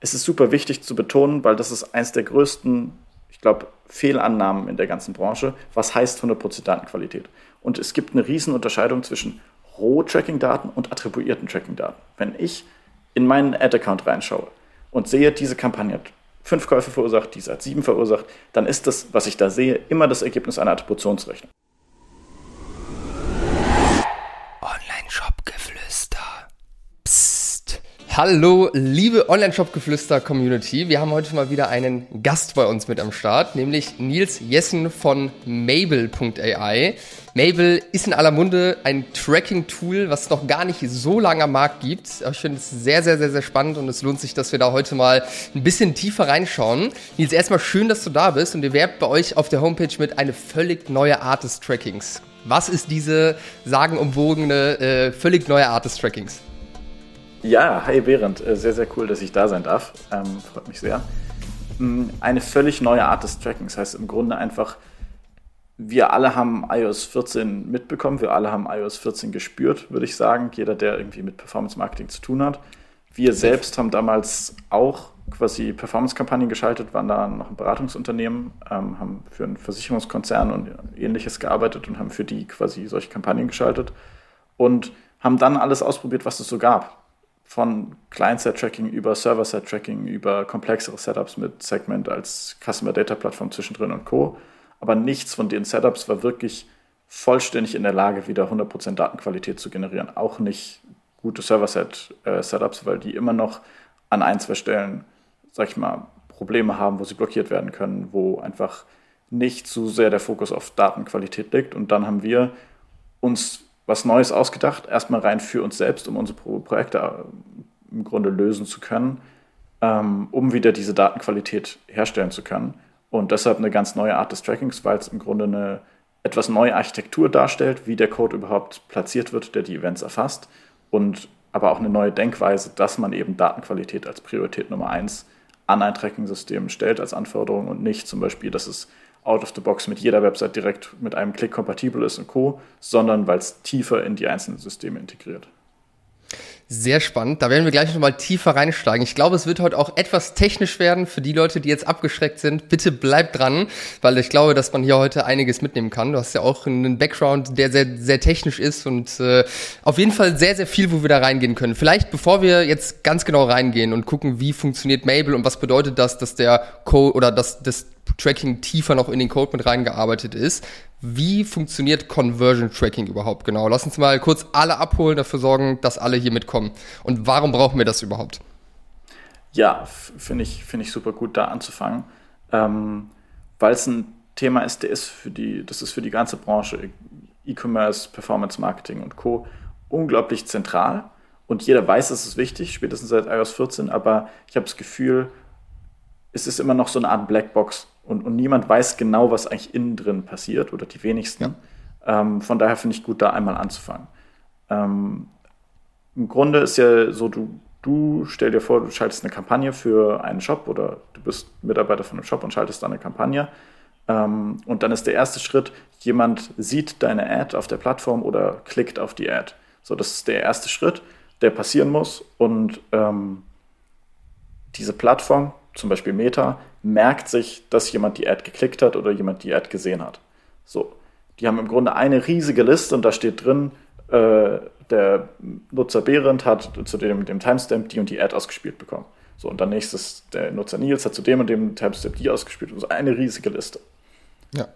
es ist super wichtig zu betonen, weil das ist eins der größten, ich glaube, Fehlannahmen in der ganzen Branche. Was heißt 100% Datenqualität? Und es gibt eine riesen Unterscheidung zwischen Roh-Tracking-Daten und attribuierten Tracking-Daten. Wenn ich in meinen Ad-Account reinschaue und sehe, diese Kampagne hat fünf Käufe verursacht, diese hat sieben verursacht, dann ist das, was ich da sehe, immer das Ergebnis einer Attributionsrechnung. Hallo, liebe Online-Shop-Geflüster-Community. Wir haben heute mal wieder einen Gast bei uns mit am Start, nämlich Nils Jessen von Mabel.ai. Mabel ist in aller Munde ein Tracking-Tool, was es noch gar nicht so lange am Markt gibt. Ich finde es sehr, sehr, sehr, sehr spannend und es lohnt sich, dass wir da heute mal ein bisschen tiefer reinschauen. Nils, erstmal schön, dass du da bist und ihr werbt bei euch auf der Homepage mit eine völlig neue Art des Trackings. Was ist diese sagenumwogene, äh, völlig neue Art des Trackings? Ja, hi Behrend, äh, sehr, sehr cool, dass ich da sein darf. Ähm, freut mich sehr. Mm, eine völlig neue Art des Trackings, heißt im Grunde einfach, wir alle haben iOS 14 mitbekommen, wir alle haben iOS 14 gespürt, würde ich sagen. Jeder, der irgendwie mit Performance Marketing zu tun hat. Wir selbst haben damals auch quasi Performance-Kampagnen geschaltet, waren da noch ein Beratungsunternehmen, ähm, haben für einen Versicherungskonzern und ähnliches gearbeitet und haben für die quasi solche Kampagnen geschaltet und haben dann alles ausprobiert, was es so gab von Client-Set-Tracking über Server-Set-Tracking, über komplexere Setups mit Segment als Customer-Data-Plattform zwischendrin und Co. Aber nichts von den Setups war wirklich vollständig in der Lage, wieder 100% Datenqualität zu generieren. Auch nicht gute Server-Set-Setups, weil die immer noch an ein, zwei Stellen, sag ich mal, Probleme haben, wo sie blockiert werden können, wo einfach nicht zu sehr der Fokus auf Datenqualität liegt. Und dann haben wir uns was Neues ausgedacht, erstmal rein für uns selbst, um unsere Projekte äh, im Grunde lösen zu können, ähm, um wieder diese Datenqualität herstellen zu können. Und deshalb eine ganz neue Art des Trackings, weil es im Grunde eine etwas neue Architektur darstellt, wie der Code überhaupt platziert wird, der die Events erfasst. Und aber auch eine neue Denkweise, dass man eben Datenqualität als Priorität Nummer eins an ein Tracking-System stellt als Anforderung und nicht zum Beispiel, dass es out of the box mit jeder Website direkt mit einem Klick kompatibel ist und Co., sondern weil es tiefer in die einzelnen Systeme integriert. Sehr spannend. Da werden wir gleich nochmal tiefer reinsteigen. Ich glaube, es wird heute auch etwas technisch werden für die Leute, die jetzt abgeschreckt sind. Bitte bleibt dran, weil ich glaube, dass man hier heute einiges mitnehmen kann. Du hast ja auch einen Background, der sehr, sehr technisch ist und äh, auf jeden Fall sehr, sehr viel, wo wir da reingehen können. Vielleicht, bevor wir jetzt ganz genau reingehen und gucken, wie funktioniert Mabel und was bedeutet das, dass der Code oder dass das Tracking tiefer noch in den Code mit reingearbeitet ist. Wie funktioniert Conversion Tracking überhaupt genau? Lass uns mal kurz alle abholen, dafür sorgen, dass alle hier mitkommen. Und warum brauchen wir das überhaupt? Ja, finde ich, find ich super gut, da anzufangen. Ähm, Weil es ein Thema ist, der ist für die, das ist für die ganze Branche, E-Commerce, Performance Marketing und Co. unglaublich zentral. Und jeder weiß, es ist wichtig, spätestens seit iOS 14, aber ich habe das Gefühl, es ist immer noch so eine Art Blackbox und, und niemand weiß genau, was eigentlich innen drin passiert oder die wenigsten. Ja. Ähm, von daher finde ich gut, da einmal anzufangen. Ähm, Im Grunde ist ja so, du, du stell dir vor, du schaltest eine Kampagne für einen Shop oder du bist Mitarbeiter von einem Shop und schaltest da eine Kampagne. Ähm, und dann ist der erste Schritt, jemand sieht deine Ad auf der Plattform oder klickt auf die Ad. So, das ist der erste Schritt, der passieren muss. Und ähm, diese Plattform zum Beispiel Meta, merkt sich, dass jemand die Ad geklickt hat oder jemand die Ad gesehen hat. So, die haben im Grunde eine riesige Liste und da steht drin, äh, der Nutzer Behrendt hat zu dem, dem Timestamp die und die Ad ausgespielt bekommen. So, und dann nächstes, der Nutzer Nils hat zu dem und dem Timestamp die ausgespielt. Also eine riesige Liste. Ja.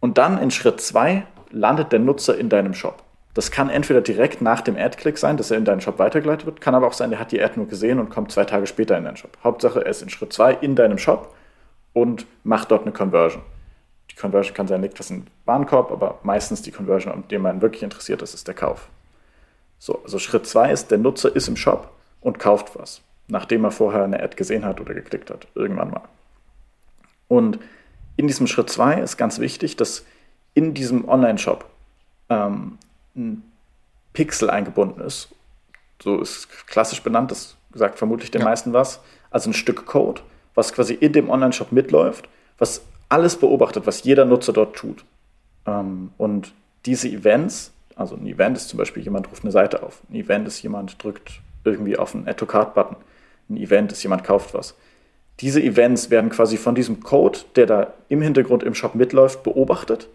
Und dann in Schritt zwei landet der Nutzer in deinem Shop. Das kann entweder direkt nach dem Ad-Click sein, dass er in deinen Shop weitergeleitet wird, kann aber auch sein, der hat die Ad nur gesehen und kommt zwei Tage später in deinen Shop. Hauptsache, er ist in Schritt 2 in deinem Shop und macht dort eine Conversion. Die Conversion kann sein, liegt was in Warenkorb, aber meistens die Conversion, an dem man wirklich interessiert ist, ist der Kauf. So, also Schritt 2 ist, der Nutzer ist im Shop und kauft was, nachdem er vorher eine Ad gesehen hat oder geklickt hat, irgendwann mal. Und in diesem Schritt 2 ist ganz wichtig, dass in diesem Online-Shop ähm, ein Pixel eingebunden ist. So ist klassisch benannt, das sagt vermutlich den ja. meisten was. Also ein Stück Code, was quasi in dem Online-Shop mitläuft, was alles beobachtet, was jeder Nutzer dort tut. Ähm, und diese Events, also ein Event ist zum Beispiel, jemand ruft eine Seite auf. Ein Event ist, jemand drückt irgendwie auf einen Add-to-Card-Button. ein Event ist, jemand kauft was. Diese Events werden quasi von diesem Code, der da im Hintergrund im Shop mitläuft, beobachtet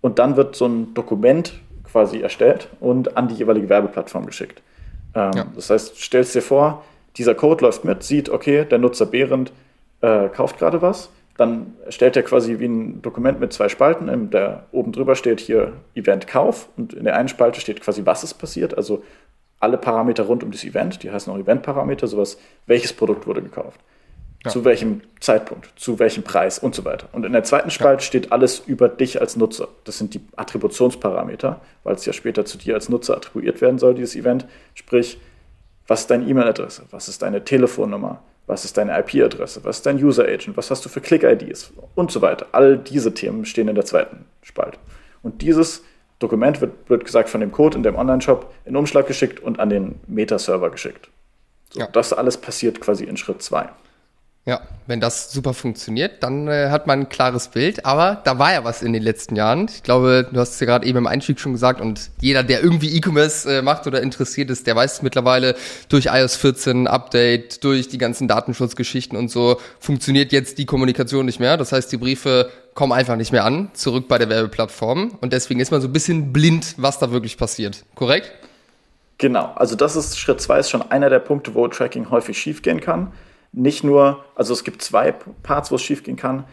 und dann wird so ein Dokument quasi erstellt und an die jeweilige Werbeplattform geschickt. Ähm, ja. Das heißt, stellst dir vor, dieser Code läuft mit, sieht, okay, der Nutzer Behrend äh, kauft gerade was, dann stellt er quasi wie ein Dokument mit zwei Spalten, in der oben drüber steht hier Event Kauf und in der einen Spalte steht quasi, was ist passiert, also alle Parameter rund um das Event, die heißen auch Event-Parameter, sowas, welches Produkt wurde gekauft. Ja. Zu welchem Zeitpunkt, zu welchem Preis und so weiter. Und in der zweiten Spalte ja. steht alles über dich als Nutzer. Das sind die Attributionsparameter, weil es ja später zu dir als Nutzer attribuiert werden soll, dieses Event. Sprich, was ist deine E-Mail-Adresse? Was ist deine Telefonnummer? Was ist deine IP-Adresse? Was ist dein User-Agent? Was hast du für Click-IDs? Und so weiter. All diese Themen stehen in der zweiten Spalte. Und dieses Dokument wird, wird gesagt von dem Code in dem Online-Shop in Umschlag geschickt und an den Meta-Server geschickt. So, ja. Das alles passiert quasi in Schritt 2. Ja, wenn das super funktioniert, dann äh, hat man ein klares Bild. Aber da war ja was in den letzten Jahren. Ich glaube, du hast es ja gerade eben im Einstieg schon gesagt und jeder, der irgendwie E-Commerce äh, macht oder interessiert ist, der weiß mittlerweile durch iOS 14 Update, durch die ganzen Datenschutzgeschichten und so funktioniert jetzt die Kommunikation nicht mehr. Das heißt, die Briefe kommen einfach nicht mehr an, zurück bei der Werbeplattform. Und deswegen ist man so ein bisschen blind, was da wirklich passiert. Korrekt? Genau. Also das ist Schritt zwei, ist schon einer der Punkte, wo Tracking häufig schiefgehen kann nicht nur, also es gibt zwei Parts, wo es schiefgehen kann.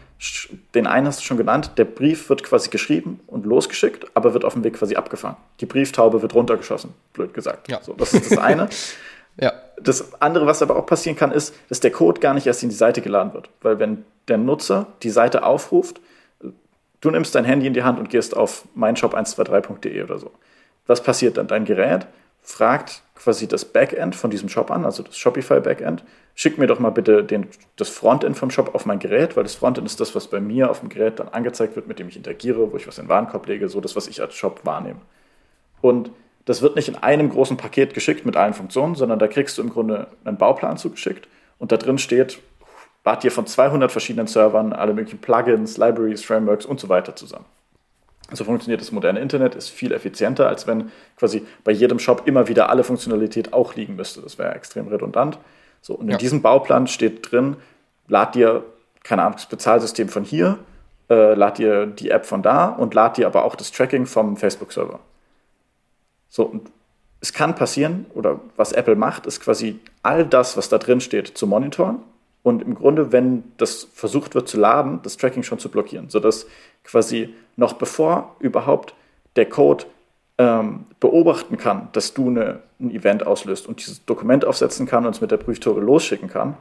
Den einen hast du schon genannt, der Brief wird quasi geschrieben und losgeschickt, aber wird auf dem Weg quasi abgefangen. Die Brieftaube wird runtergeschossen, blöd gesagt. Ja. So, das ist das eine. ja. Das andere, was aber auch passieren kann, ist, dass der Code gar nicht erst in die Seite geladen wird. Weil wenn der Nutzer die Seite aufruft, du nimmst dein Handy in die Hand und gehst auf meinshop123.de oder so. Was passiert dann? Dein Gerät fragt quasi das Backend von diesem Shop an, also das Shopify Backend. Schick mir doch mal bitte den, das Frontend vom Shop auf mein Gerät, weil das Frontend ist das, was bei mir auf dem Gerät dann angezeigt wird, mit dem ich interagiere, wo ich was in den Warenkorb lege, so das, was ich als Shop wahrnehme. Und das wird nicht in einem großen Paket geschickt mit allen Funktionen, sondern da kriegst du im Grunde einen Bauplan zugeschickt und da drin steht, wart dir von 200 verschiedenen Servern alle möglichen Plugins, Libraries, Frameworks und so weiter zusammen. So funktioniert das moderne Internet, ist viel effizienter, als wenn quasi bei jedem Shop immer wieder alle Funktionalität auch liegen müsste. Das wäre extrem redundant. So, und in ja. diesem Bauplan steht drin, lad dir, keine Ahnung, das Bezahlsystem von hier, äh, lad dir die App von da und lad dir aber auch das Tracking vom Facebook-Server. So, und es kann passieren, oder was Apple macht, ist quasi all das, was da drin steht, zu monitoren und im Grunde, wenn das versucht wird zu laden, das Tracking schon zu blockieren, sodass quasi noch bevor überhaupt der Code ähm, beobachten kann, dass du eine, ein Event auslöst und dieses Dokument aufsetzen kann und es mit der Prüftore losschicken kann,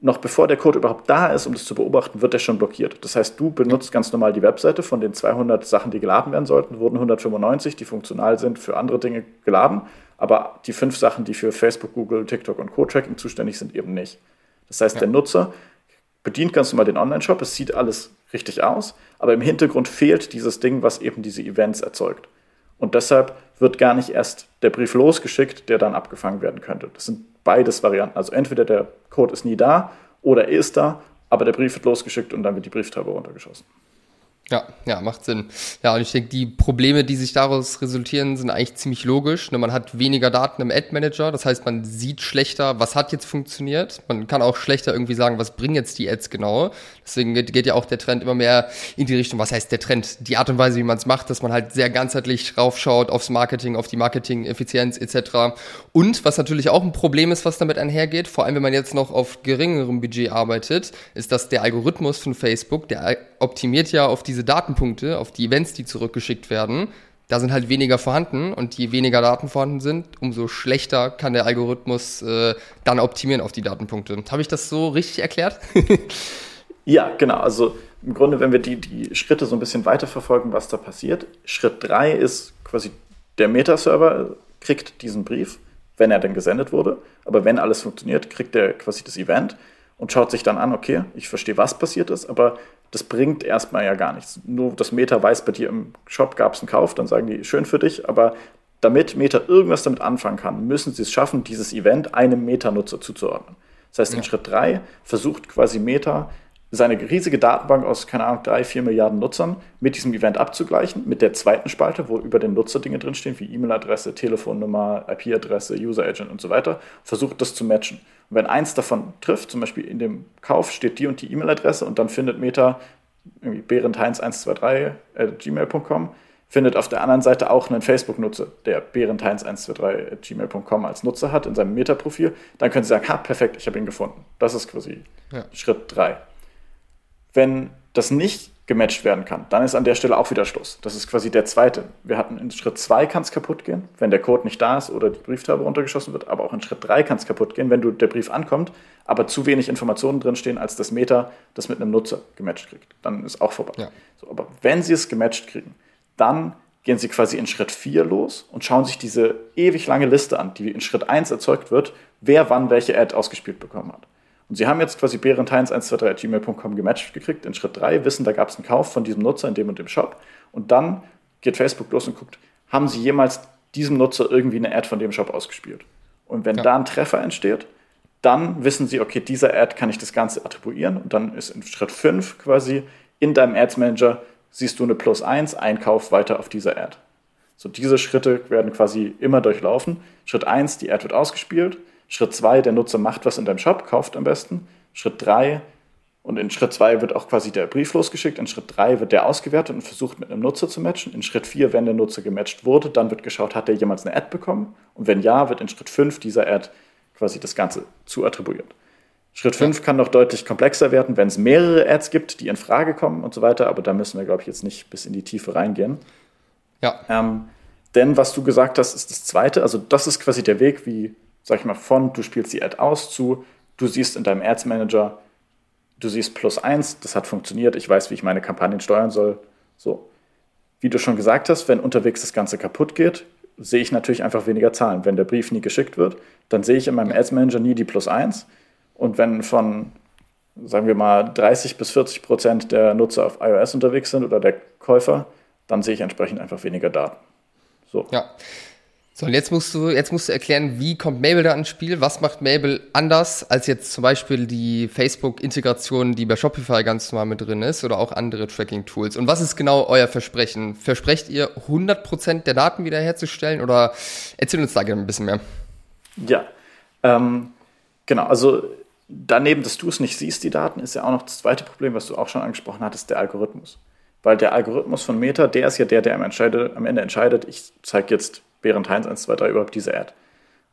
noch bevor der Code überhaupt da ist, um das zu beobachten, wird der schon blockiert. Das heißt, du benutzt ganz normal die Webseite. Von den 200 Sachen, die geladen werden sollten, wurden 195, die funktional sind, für andere Dinge geladen. Aber die fünf Sachen, die für Facebook, Google, TikTok und Co-Tracking zuständig sind, eben nicht. Das heißt, ja. der Nutzer bedient ganz normal den Online-Shop, es sieht alles richtig aus, aber im Hintergrund fehlt dieses Ding, was eben diese Events erzeugt. Und deshalb wird gar nicht erst der Brief losgeschickt, der dann abgefangen werden könnte. Das sind beides Varianten. Also entweder der Code ist nie da oder er ist da, aber der Brief wird losgeschickt und dann wird die Brieftaube runtergeschossen. Ja, ja, macht Sinn. Ja, und ich denke, die Probleme, die sich daraus resultieren, sind eigentlich ziemlich logisch. Ne, man hat weniger Daten im Ad-Manager, das heißt, man sieht schlechter, was hat jetzt funktioniert. Man kann auch schlechter irgendwie sagen, was bringen jetzt die Ads genau. Deswegen geht, ja auch der Trend immer mehr in die Richtung, was heißt der Trend? Die Art und Weise, wie man es macht, dass man halt sehr ganzheitlich raufschaut aufs Marketing, auf die Marketing-Effizienz etc. Und was natürlich auch ein Problem ist, was damit einhergeht, vor allem wenn man jetzt noch auf geringerem Budget arbeitet, ist, dass der Algorithmus von Facebook, der optimiert ja auf diese Datenpunkte, auf die Events, die zurückgeschickt werden, da sind halt weniger vorhanden und je weniger Daten vorhanden sind, umso schlechter kann der Algorithmus äh, dann optimieren auf die Datenpunkte. Habe ich das so richtig erklärt? ja, genau. Also im Grunde, wenn wir die, die Schritte so ein bisschen weiterverfolgen, was da passiert. Schritt 3 ist quasi, der Meta-Server kriegt diesen Brief, wenn er denn gesendet wurde. Aber wenn alles funktioniert, kriegt er quasi das Event und schaut sich dann an, okay, ich verstehe, was passiert ist, aber das bringt erstmal ja gar nichts. Nur das Meta weiß, bei dir im Shop gab es einen Kauf, dann sagen die, schön für dich, aber damit Meta irgendwas damit anfangen kann, müssen sie es schaffen, dieses Event einem Meta-Nutzer zuzuordnen. Das heißt, in ja. Schritt 3 versucht quasi Meta seine riesige Datenbank aus, keine Ahnung, drei, vier Milliarden Nutzern mit diesem Event abzugleichen, mit der zweiten Spalte, wo über den Nutzer Dinge drinstehen, wie E-Mail-Adresse, Telefonnummer, IP-Adresse, User-Agent und so weiter, versucht das zu matchen. Und wenn eins davon trifft, zum Beispiel in dem Kauf steht die und die E-Mail-Adresse und dann findet Meta irgendwie behrendheinz123 at gmail.com, findet auf der anderen Seite auch einen Facebook-Nutzer, der behrendheinz123 at gmail.com als Nutzer hat in seinem Meta-Profil, dann können Sie sagen, ha, perfekt, ich habe ihn gefunden. Das ist quasi ja. Schritt 3. Wenn das nicht gematcht werden kann, dann ist an der Stelle auch wieder Schluss. Das ist quasi der zweite. Wir hatten in Schritt 2 kann es kaputt gehen, wenn der Code nicht da ist oder die Brieftabe runtergeschossen wird, aber auch in Schritt 3 kann es kaputt gehen, wenn du, der Brief ankommt, aber zu wenig Informationen drinstehen, als das Meta das mit einem Nutzer gematcht kriegt. Dann ist auch vorbei. Ja. So, aber wenn sie es gematcht kriegen, dann gehen sie quasi in Schritt 4 los und schauen sich diese ewig lange Liste an, die in Schritt 1 erzeugt wird, wer wann welche Ad ausgespielt bekommen hat. Und sie haben jetzt quasi behrendheinz123.gmail.com gematcht gekriegt in Schritt 3, wissen, da gab es einen Kauf von diesem Nutzer in dem und dem Shop. Und dann geht Facebook los und guckt, haben sie jemals diesem Nutzer irgendwie eine Ad von dem Shop ausgespielt? Und wenn ja. da ein Treffer entsteht, dann wissen sie, okay, dieser Ad kann ich das Ganze attribuieren. Und dann ist in Schritt 5 quasi in deinem Ads Manager siehst du eine Plus 1, Einkauf weiter auf dieser Ad. So, diese Schritte werden quasi immer durchlaufen. Schritt 1, die Ad wird ausgespielt. Schritt 2, der Nutzer macht was in deinem Shop, kauft am besten. Schritt 3, und in Schritt 2 wird auch quasi der Brief losgeschickt. In Schritt 3 wird der ausgewertet und versucht mit einem Nutzer zu matchen. In Schritt 4, wenn der Nutzer gematcht wurde, dann wird geschaut, hat der jemals eine Ad bekommen? Und wenn ja, wird in Schritt 5 dieser Ad quasi das Ganze zu attribuiert. Schritt 5 ja. kann noch deutlich komplexer werden, wenn es mehrere Ads gibt, die in Frage kommen und so weiter. Aber da müssen wir, glaube ich, jetzt nicht bis in die Tiefe reingehen. Ja. Ähm, denn was du gesagt hast, ist das Zweite. Also das ist quasi der Weg, wie sag ich mal, von du spielst die Ad aus zu du siehst in deinem Ads Manager, du siehst plus eins, das hat funktioniert, ich weiß, wie ich meine Kampagnen steuern soll. So. Wie du schon gesagt hast, wenn unterwegs das Ganze kaputt geht, sehe ich natürlich einfach weniger Zahlen. Wenn der Brief nie geschickt wird, dann sehe ich in meinem Ads Manager nie die plus eins. Und wenn von, sagen wir mal, 30 bis 40 Prozent der Nutzer auf iOS unterwegs sind oder der Käufer, dann sehe ich entsprechend einfach weniger Daten. So. Ja. So, und jetzt musst du, jetzt musst du erklären, wie kommt Mabel da ins Spiel? Was macht Mabel anders als jetzt zum Beispiel die Facebook-Integration, die bei Shopify ganz normal mit drin ist oder auch andere Tracking-Tools? Und was ist genau euer Versprechen? Versprecht ihr 100% der Daten wiederherzustellen oder erzähl uns da gerne ein bisschen mehr. Ja, ähm, genau. Also daneben, dass du es nicht siehst, die Daten, ist ja auch noch das zweite Problem, was du auch schon angesprochen hattest, der Algorithmus. Weil der Algorithmus von Meta, der ist ja der, der am, am Ende entscheidet, ich zeige jetzt während Heinz 1, 2, 3 überhaupt diese Ad.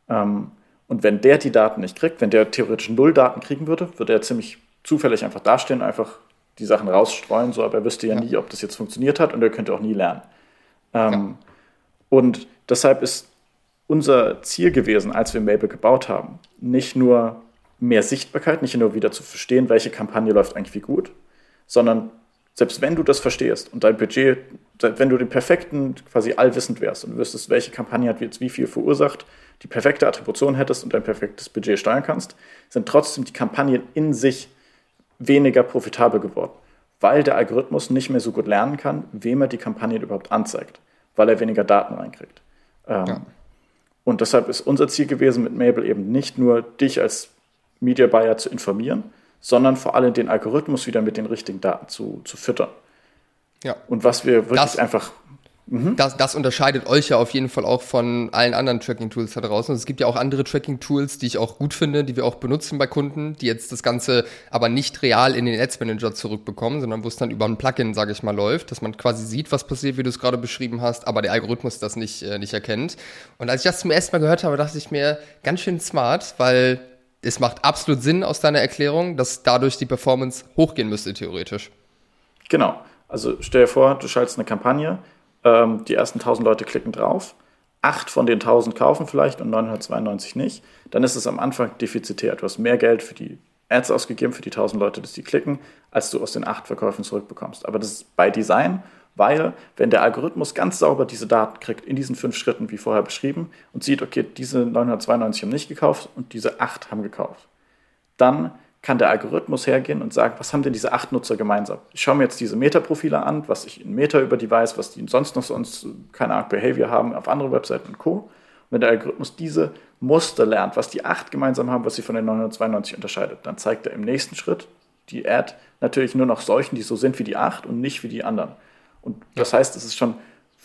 Ähm, und wenn der die Daten nicht kriegt, wenn der theoretisch null Daten kriegen würde, würde er ziemlich zufällig einfach dastehen, einfach die Sachen rausstreuen, so, aber er wüsste ja, ja. nie, ob das jetzt funktioniert hat und er könnte auch nie lernen. Ähm, ja. Und deshalb ist unser Ziel gewesen, als wir Maple gebaut haben, nicht nur mehr Sichtbarkeit, nicht nur wieder zu verstehen, welche Kampagne läuft eigentlich wie gut, sondern selbst wenn du das verstehst und dein Budget, wenn du den perfekten, quasi allwissend wärst und wüsstest, welche Kampagne hat jetzt wie viel verursacht, die perfekte Attribution hättest und dein perfektes Budget steuern kannst, sind trotzdem die Kampagnen in sich weniger profitabel geworden, weil der Algorithmus nicht mehr so gut lernen kann, wem er die Kampagnen überhaupt anzeigt, weil er weniger Daten reinkriegt. Ähm, ja. Und deshalb ist unser Ziel gewesen, mit Mabel eben nicht nur dich als Media Buyer zu informieren, sondern vor allem den Algorithmus wieder mit den richtigen Daten zu, zu füttern. Ja. Und was wir wirklich das, einfach. Mhm. Das, das unterscheidet euch ja auf jeden Fall auch von allen anderen Tracking-Tools da draußen. Und es gibt ja auch andere Tracking-Tools, die ich auch gut finde, die wir auch benutzen bei Kunden, die jetzt das Ganze aber nicht real in den Ads Manager zurückbekommen, sondern wo es dann über ein Plugin, sage ich mal, läuft, dass man quasi sieht, was passiert, wie du es gerade beschrieben hast, aber der Algorithmus das nicht, äh, nicht erkennt. Und als ich das zum ersten Mal gehört habe, dachte ich mir, ganz schön smart, weil es macht absolut Sinn aus deiner Erklärung, dass dadurch die Performance hochgehen müsste, theoretisch. Genau. Also stell dir vor, du schaltest eine Kampagne, ähm, die ersten 1000 Leute klicken drauf, acht von den 1000 kaufen vielleicht und 992 nicht. Dann ist es am Anfang defizitär. Du hast mehr Geld für die Ads ausgegeben, für die 1000 Leute, dass die klicken, als du aus den acht Verkäufen zurückbekommst. Aber das ist bei Design weil, wenn der Algorithmus ganz sauber diese Daten kriegt, in diesen fünf Schritten, wie vorher beschrieben, und sieht, okay, diese 992 haben nicht gekauft und diese acht haben gekauft, dann kann der Algorithmus hergehen und sagen, was haben denn diese acht Nutzer gemeinsam? Ich schaue mir jetzt diese Meta-Profile an, was ich in Meta über die weiß, was die sonst noch sonst, keine Ahnung, Behavior haben auf anderen Webseiten und Co. Und wenn der Algorithmus diese Muster lernt, was die acht gemeinsam haben, was sie von den 992 unterscheidet, dann zeigt er im nächsten Schritt die Ad natürlich nur noch solchen, die so sind wie die 8 und nicht wie die anderen. Und das heißt, es ist schon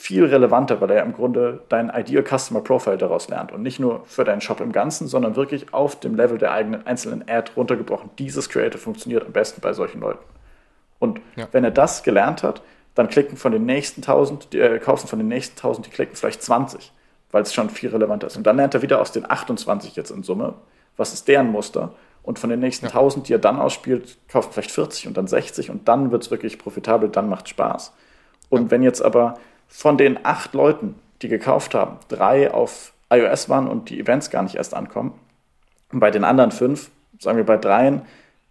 viel relevanter, weil er im Grunde dein Ideal Customer Profile daraus lernt und nicht nur für deinen Shop im Ganzen, sondern wirklich auf dem Level der eigenen einzelnen Ad runtergebrochen. Dieses Creative funktioniert am besten bei solchen Leuten. Und ja. wenn er das gelernt hat, dann klicken von den nächsten 1000, die äh, kaufen von den nächsten 1000, die klicken vielleicht 20, weil es schon viel relevanter ist. Und dann lernt er wieder aus den 28 jetzt in Summe, was ist deren Muster. Und von den nächsten ja. 1000, die er dann ausspielt, kaufen vielleicht 40 und dann 60 und dann wird es wirklich profitabel, dann macht Spaß. Und ja. wenn jetzt aber von den acht Leuten, die gekauft haben, drei auf iOS waren und die Events gar nicht erst ankommen. Und bei den anderen fünf, sagen wir bei dreien,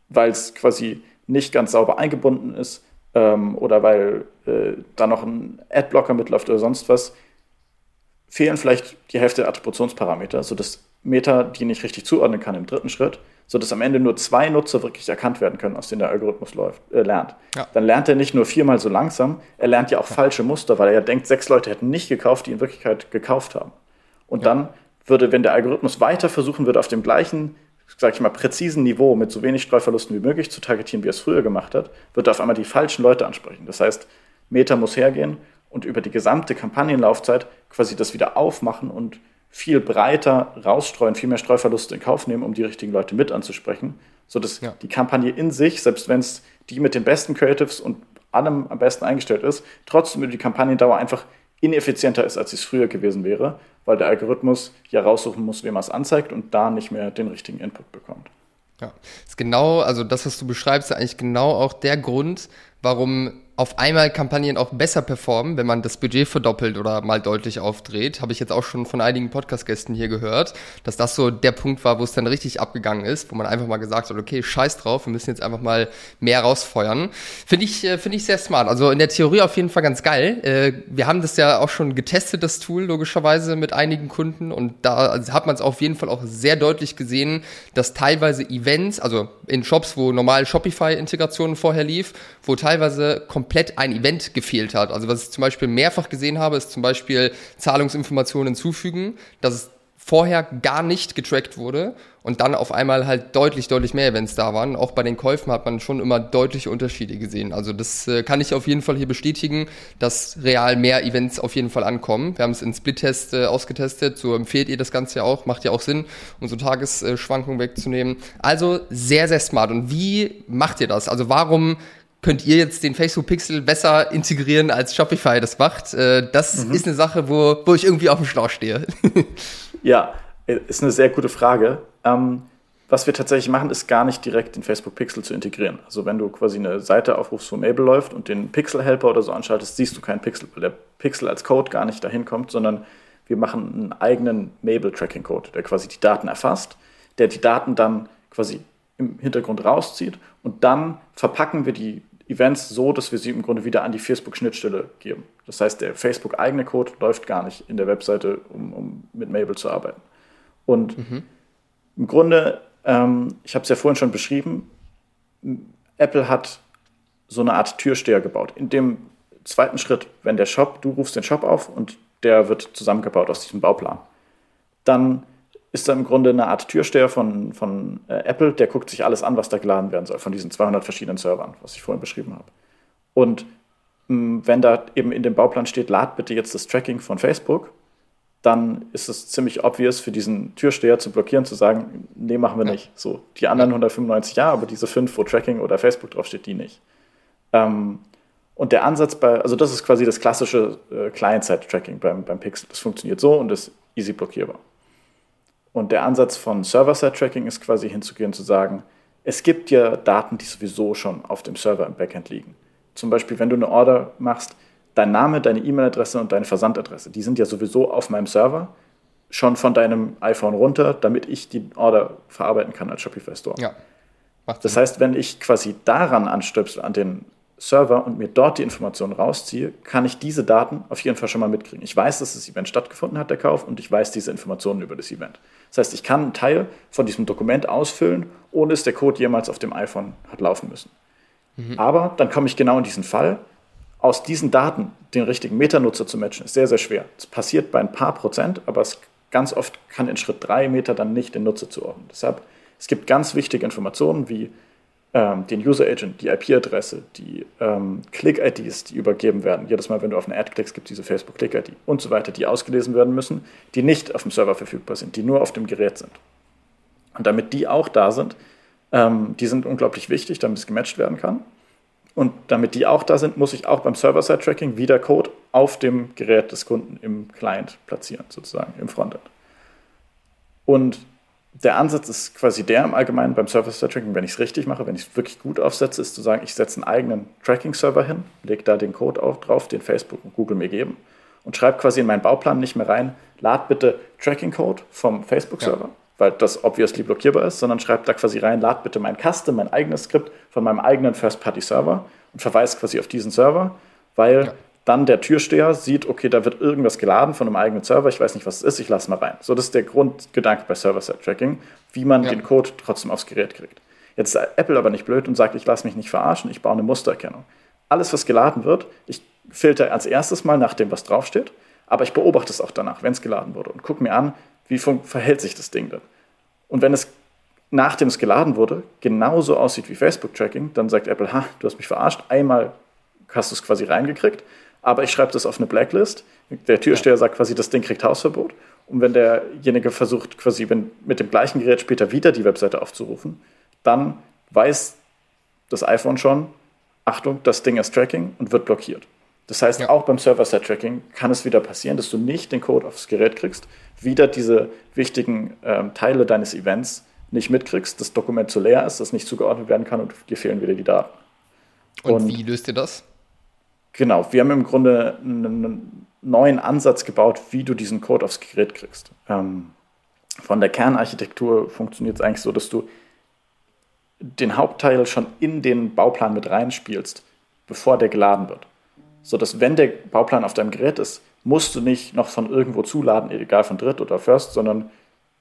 weil es quasi nicht ganz sauber eingebunden ist ähm, oder weil äh, da noch ein Adblocker mitläuft oder sonst was, fehlen vielleicht die Hälfte der Attributionsparameter, sodass Meta die nicht richtig zuordnen kann im dritten Schritt sodass am Ende nur zwei Nutzer wirklich erkannt werden können, aus denen der Algorithmus läuft, äh, lernt. Ja. Dann lernt er nicht nur viermal so langsam, er lernt ja auch ja. falsche Muster, weil er ja denkt, sechs Leute hätten nicht gekauft, die in Wirklichkeit gekauft haben. Und ja. dann würde, wenn der Algorithmus weiter versuchen würde, auf dem gleichen, sag ich mal, präzisen Niveau mit so wenig Streuverlusten wie möglich zu targetieren, wie er es früher gemacht hat, wird er auf einmal die falschen Leute ansprechen. Das heißt, Meta muss hergehen und über die gesamte Kampagnenlaufzeit quasi das wieder aufmachen und viel breiter rausstreuen, viel mehr Streuverluste in Kauf nehmen, um die richtigen Leute mit anzusprechen, sodass ja. die Kampagne in sich, selbst wenn es die mit den besten Creatives und allem am besten eingestellt ist, trotzdem über die Kampagnendauer einfach ineffizienter ist, als es früher gewesen wäre, weil der Algorithmus ja raussuchen muss, wem er es anzeigt und da nicht mehr den richtigen Input bekommt. Ja, ist genau, also das, was du beschreibst, ist eigentlich genau auch der Grund, warum auf einmal Kampagnen auch besser performen, wenn man das Budget verdoppelt oder mal deutlich aufdreht. Habe ich jetzt auch schon von einigen Podcast-Gästen hier gehört, dass das so der Punkt war, wo es dann richtig abgegangen ist, wo man einfach mal gesagt hat, okay, scheiß drauf, wir müssen jetzt einfach mal mehr rausfeuern. Finde ich, äh, finde ich sehr smart. Also in der Theorie auf jeden Fall ganz geil. Äh, wir haben das ja auch schon getestet, das Tool, logischerweise mit einigen Kunden und da hat man es auf jeden Fall auch sehr deutlich gesehen, dass teilweise Events, also in Shops, wo normal Shopify-Integrationen vorher lief, wo teilweise komplett ein Event gefehlt hat. Also was ich zum Beispiel mehrfach gesehen habe, ist zum Beispiel Zahlungsinformationen hinzufügen, dass es vorher gar nicht getrackt wurde und dann auf einmal halt deutlich, deutlich mehr Events da waren. Auch bei den Käufen hat man schon immer deutliche Unterschiede gesehen. Also das äh, kann ich auf jeden Fall hier bestätigen, dass real mehr Events auf jeden Fall ankommen. Wir haben es in Split-Test äh, ausgetestet, so empfehlt ihr das Ganze ja auch, macht ja auch Sinn, um so Tagesschwankungen wegzunehmen. Also sehr, sehr smart. Und wie macht ihr das? Also warum könnt ihr jetzt den Facebook Pixel besser integrieren, als Shopify das macht? Äh, das mhm. ist eine Sache, wo, wo ich irgendwie auf dem Schlauch stehe. ja, ist eine sehr gute Frage. Ähm, was wir tatsächlich machen, ist gar nicht direkt den Facebook Pixel zu integrieren. Also wenn du quasi eine Seite aufrufst, wo Mabel läuft und den Pixel Helper oder so anschaltest, siehst du keinen Pixel, weil der Pixel als Code gar nicht dahin kommt, sondern wir machen einen eigenen Mabel Tracking Code, der quasi die Daten erfasst, der die Daten dann quasi im Hintergrund rauszieht und dann verpacken wir die Events so, dass wir sie im Grunde wieder an die Facebook-Schnittstelle geben. Das heißt, der Facebook-eigene Code läuft gar nicht in der Webseite, um, um mit Mabel zu arbeiten. Und mhm. im Grunde, ähm, ich habe es ja vorhin schon beschrieben, Apple hat so eine Art Türsteher gebaut. In dem zweiten Schritt, wenn der Shop, du rufst den Shop auf und der wird zusammengebaut aus diesem Bauplan, dann ist da im Grunde eine Art Türsteher von, von äh, Apple, der guckt sich alles an, was da geladen werden soll, von diesen 200 verschiedenen Servern, was ich vorhin beschrieben habe. Und mh, mm, wenn da eben in dem Bauplan steht, lad bitte jetzt das Tracking von Facebook, dann ist es ziemlich obvious für diesen Türsteher zu blockieren, zu sagen, nee, machen wir ja. nicht. So, die anderen 195 ja, aber diese fünf, wo Tracking oder Facebook draufsteht, die nicht. Ähm, und der Ansatz bei, also das ist quasi das klassische äh, Client-Side-Tracking beim, beim Pixel. Das funktioniert so und ist easy blockierbar. Und der Ansatz von Server-Side-Tracking ist quasi hinzugehen, zu sagen, es gibt ja Daten, die sowieso schon auf dem Server im Backend liegen. Zum Beispiel, wenn du eine Order machst, dein Name, deine E-Mail-Adresse und deine Versandadresse, die sind ja sowieso auf meinem Server schon von deinem iPhone runter, damit ich die Order verarbeiten kann als Shopify Store. Ja. Das heißt, wenn ich quasi daran anstöpsel, an den Server und mir dort die Informationen rausziehe, kann ich diese Daten auf jeden Fall schon mal mitkriegen. Ich weiß, dass das Event stattgefunden hat, der Kauf, und ich weiß diese Informationen über das Event. Das heißt, ich kann einen Teil von diesem Dokument ausfüllen, ohne dass der Code jemals auf dem iPhone hat laufen müssen. Mhm. Aber dann komme ich genau in diesen Fall. Aus diesen Daten den richtigen Metanutzer zu matchen, ist sehr, sehr schwer. Es passiert bei ein paar Prozent, aber es ganz oft kann in Schritt drei Meter dann nicht den Nutzer zuordnen. Deshalb, es gibt ganz wichtige Informationen wie ähm, den User Agent, die IP-Adresse, die ähm, Click-IDs, die übergeben werden. Jedes Mal, wenn du auf eine Ad klickst, gibt es diese Facebook Click-ID und so weiter, die ausgelesen werden müssen, die nicht auf dem Server verfügbar sind, die nur auf dem Gerät sind. Und damit die auch da sind, ähm, die sind unglaublich wichtig, damit es gematcht werden kann. Und damit die auch da sind, muss ich auch beim Server-Side-Tracking wieder Code auf dem Gerät des Kunden im Client platzieren, sozusagen im Frontend. Und der Ansatz ist quasi der im Allgemeinen beim Server-Side-Tracking, wenn ich es richtig mache, wenn ich es wirklich gut aufsetze, ist zu sagen, ich setze einen eigenen Tracking-Server hin, lege da den Code auch drauf, den Facebook und Google mir geben und schreibe quasi in meinen Bauplan nicht mehr rein, lad bitte Tracking-Code vom Facebook-Server, ja. weil das obviously blockierbar ist, sondern schreibe da quasi rein, lad bitte mein Custom, mein eigenes Skript von meinem eigenen First-Party-Server und verweise quasi auf diesen Server, weil ja dann der Türsteher sieht, okay, da wird irgendwas geladen von einem eigenen Server, ich weiß nicht, was es ist, ich lasse mal rein. So, das ist der Grundgedanke bei Server-Side-Tracking, wie man ja. den Code trotzdem aufs Gerät kriegt. Jetzt ist Apple aber nicht blöd und sagt, ich lasse mich nicht verarschen, ich baue eine Mustererkennung. Alles, was geladen wird, ich filter als erstes mal nach dem, was draufsteht, aber ich beobachte es auch danach, wenn es geladen wurde und gucke mir an, wie verhält sich das Ding denn. Und wenn es nachdem es geladen wurde, genauso aussieht wie Facebook-Tracking, dann sagt Apple, ha, du hast mich verarscht, einmal hast du es quasi reingekriegt aber ich schreibe das auf eine Blacklist. Der Türsteher sagt quasi, das Ding kriegt Hausverbot. Und wenn derjenige versucht, quasi wenn, mit dem gleichen Gerät später wieder die Webseite aufzurufen, dann weiß das iPhone schon, Achtung, das Ding ist Tracking und wird blockiert. Das heißt, ja. auch beim Server-Side-Tracking kann es wieder passieren, dass du nicht den Code aufs Gerät kriegst, wieder diese wichtigen ähm, Teile deines Events nicht mitkriegst, das Dokument zu leer ist, das nicht zugeordnet werden kann und dir fehlen wieder die Daten. Und, und wie löst ihr das? Genau, wir haben im Grunde einen neuen Ansatz gebaut, wie du diesen Code aufs Gerät kriegst. Ähm, von der Kernarchitektur funktioniert es eigentlich so, dass du den Hauptteil schon in den Bauplan mit reinspielst, bevor der geladen wird. So dass wenn der Bauplan auf deinem Gerät ist, musst du nicht noch von irgendwo zuladen, egal von Dritt oder First, sondern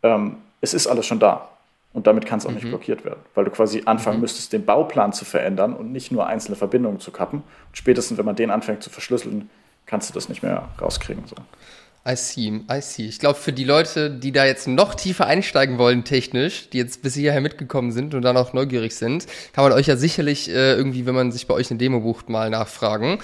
ähm, es ist alles schon da. Und damit kann es auch mhm. nicht blockiert werden, weil du quasi anfangen mhm. müsstest, den Bauplan zu verändern und nicht nur einzelne Verbindungen zu kappen. Und spätestens, wenn man den anfängt zu verschlüsseln, kannst du das nicht mehr rauskriegen. So. I see, I see. Ich glaube, für die Leute, die da jetzt noch tiefer einsteigen wollen, technisch, die jetzt bis hierher mitgekommen sind und dann auch neugierig sind, kann man euch ja sicherlich äh, irgendwie, wenn man sich bei euch eine Demo bucht, mal nachfragen.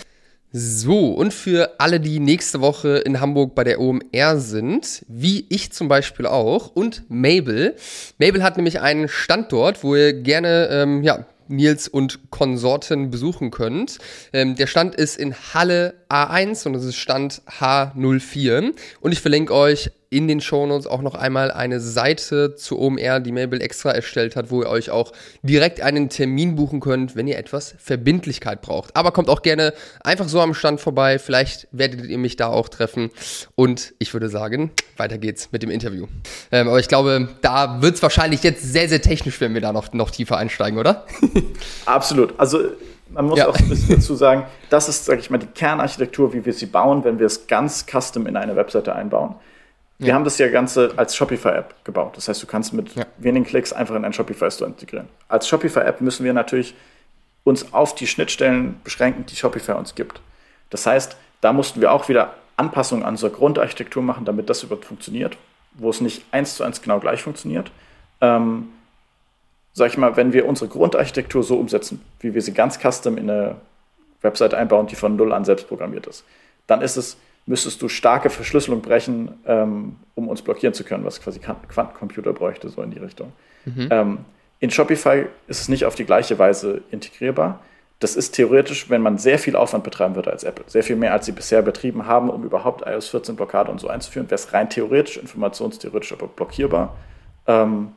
So, und für alle, die nächste Woche in Hamburg bei der OMR sind, wie ich zum Beispiel auch, und Mabel. Mabel hat nämlich einen Standort, wo ihr gerne ähm, ja, Nils und Konsorten besuchen könnt. Ähm, der Stand ist in Halle A1 und es ist Stand H04. Und ich verlinke euch in den Shownotes auch noch einmal eine Seite zu OMR, die Mabel extra erstellt hat, wo ihr euch auch direkt einen Termin buchen könnt, wenn ihr etwas Verbindlichkeit braucht. Aber kommt auch gerne einfach so am Stand vorbei. Vielleicht werdet ihr mich da auch treffen. Und ich würde sagen, weiter geht's mit dem Interview. Ähm, aber ich glaube, da wird es wahrscheinlich jetzt sehr, sehr technisch, wenn wir da noch, noch tiefer einsteigen, oder? Absolut. Also man muss ja. auch ein bisschen dazu sagen, das ist, sage ich mal, die Kernarchitektur, wie wir sie bauen, wenn wir es ganz custom in eine Webseite einbauen. Wir ja. haben das ja Ganze als Shopify-App gebaut. Das heißt, du kannst mit ja. wenigen Klicks einfach in einen Shopify-Store integrieren. Als Shopify-App müssen wir natürlich uns auf die Schnittstellen beschränken, die Shopify uns gibt. Das heißt, da mussten wir auch wieder Anpassungen an unsere Grundarchitektur machen, damit das überhaupt funktioniert, wo es nicht eins zu eins genau gleich funktioniert. Ähm, sag ich mal, wenn wir unsere Grundarchitektur so umsetzen, wie wir sie ganz custom in eine Website einbauen, die von null an selbst programmiert ist, dann ist es müsstest du starke Verschlüsselung brechen, ähm, um uns blockieren zu können, was quasi Quantencomputer bräuchte, so in die Richtung. Mhm. Ähm, in Shopify ist es nicht auf die gleiche Weise integrierbar. Das ist theoretisch, wenn man sehr viel Aufwand betreiben würde als Apple, sehr viel mehr als sie bisher betrieben haben, um überhaupt iOS 14 Blockade und so einzuführen, wäre es rein theoretisch, informationstheoretisch aber blockierbar. Ähm,